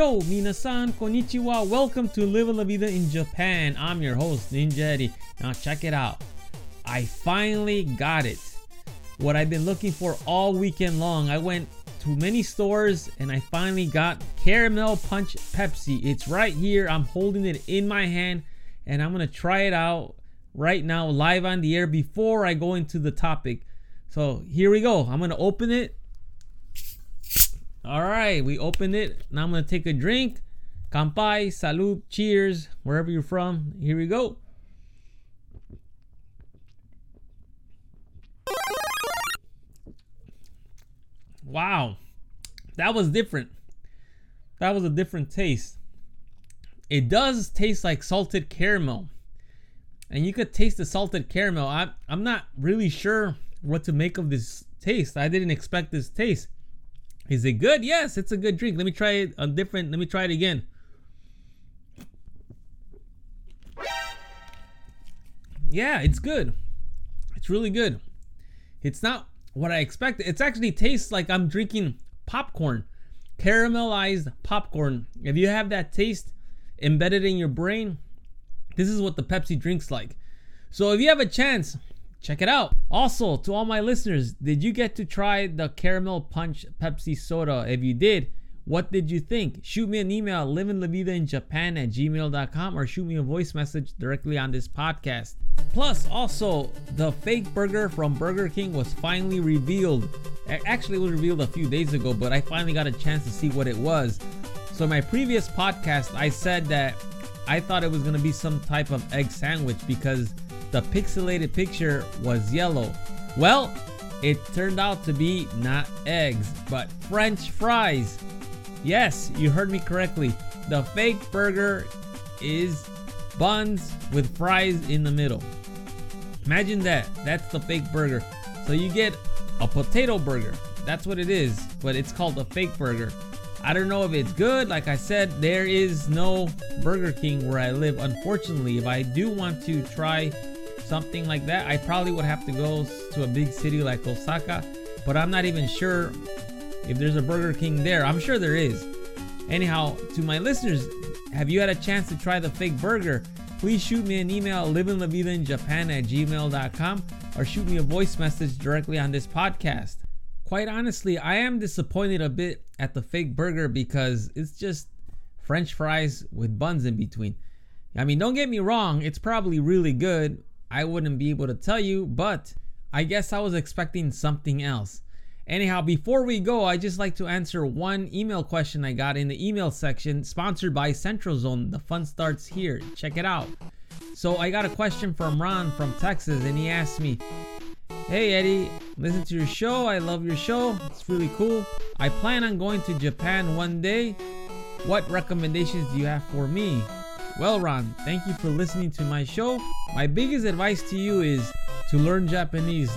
Yo, minasan, konnichiwa. Welcome to Live La Vida in Japan. I'm your host, Ninja Eddie. Now, check it out. I finally got it. What I've been looking for all weekend long. I went to many stores and I finally got Caramel Punch Pepsi. It's right here. I'm holding it in my hand and I'm going to try it out right now, live on the air, before I go into the topic. So here we go. I'm going to open it all right, we opened it. Now I'm gonna take a drink. Kampai, salud, cheers, wherever you're from. Here we go. Wow, that was different. That was a different taste. It does taste like salted caramel. And you could taste the salted caramel. I'm, I'm not really sure what to make of this taste. I didn't expect this taste. Is it good? Yes, it's a good drink. Let me try it on different. Let me try it again. Yeah, it's good. It's really good. It's not what I expected. It actually tastes like I'm drinking popcorn, caramelized popcorn. If you have that taste embedded in your brain, this is what the Pepsi drink's like. So if you have a chance, check it out. Also, to all my listeners, did you get to try the caramel punch Pepsi soda? If you did, what did you think? Shoot me an email, Japan at gmail.com, or shoot me a voice message directly on this podcast. Plus, also, the fake burger from Burger King was finally revealed. Actually, it was revealed a few days ago, but I finally got a chance to see what it was. So, my previous podcast, I said that I thought it was going to be some type of egg sandwich because the pixelated picture was yellow. Well, it turned out to be not eggs, but French fries. Yes, you heard me correctly. The fake burger is buns with fries in the middle. Imagine that. That's the fake burger. So you get a potato burger. That's what it is, but it's called a fake burger. I don't know if it's good. Like I said, there is no Burger King where I live. Unfortunately, if I do want to try something like that, I probably would have to go to a big city like Osaka, but I'm not even sure if there's a Burger King there. I'm sure there is. Anyhow, to my listeners, have you had a chance to try the fake burger? Please shoot me an email, Japan at gmail.com, or shoot me a voice message directly on this podcast. Quite honestly, I am disappointed a bit at the fake burger because it's just french fries with buns in between. I mean, don't get me wrong, it's probably really good, I wouldn't be able to tell you, but I guess I was expecting something else. Anyhow, before we go, I just like to answer one email question I got in the email section, sponsored by Central Zone. The fun starts here. Check it out. So I got a question from Ron from Texas, and he asked me, Hey Eddie, listen to your show. I love your show. It's really cool. I plan on going to Japan one day. What recommendations do you have for me? Well, Ron, thank you for listening to my show. My biggest advice to you is to learn Japanese.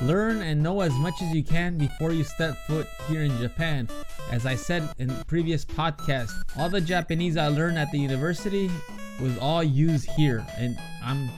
Learn and know as much as you can before you step foot here in Japan. As I said in previous podcasts, all the Japanese I learned at the university was all used here, and I'm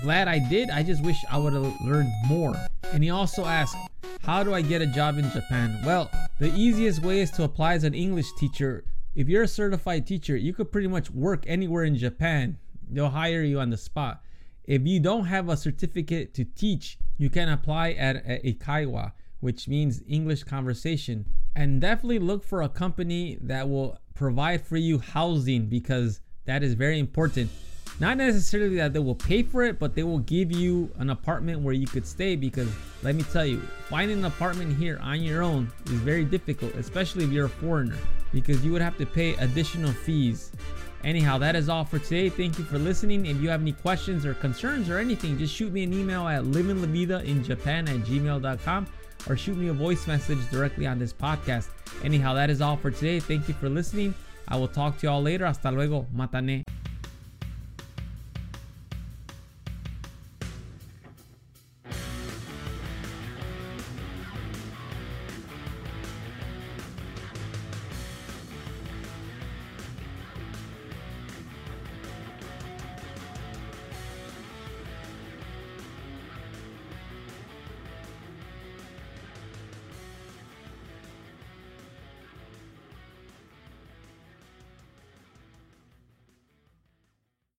glad I did. I just wish I would have learned more. And he also asked, How do I get a job in Japan? Well, the easiest way is to apply as an English teacher if you're a certified teacher, you could pretty much work anywhere in Japan. They'll hire you on the spot. If you don't have a certificate to teach, you can apply at a Kaiwa, which means English conversation. And definitely look for a company that will provide for you housing because that is very important. Not necessarily that they will pay for it, but they will give you an apartment where you could stay because let me tell you, finding an apartment here on your own is very difficult, especially if you're a foreigner because you would have to pay additional fees. Anyhow, that is all for today. Thank you for listening. If you have any questions or concerns or anything, just shoot me an email at livinglevida in at gmail.com or shoot me a voice message directly on this podcast. Anyhow, that is all for today. Thank you for listening. I will talk to you all later. Hasta luego. Matane.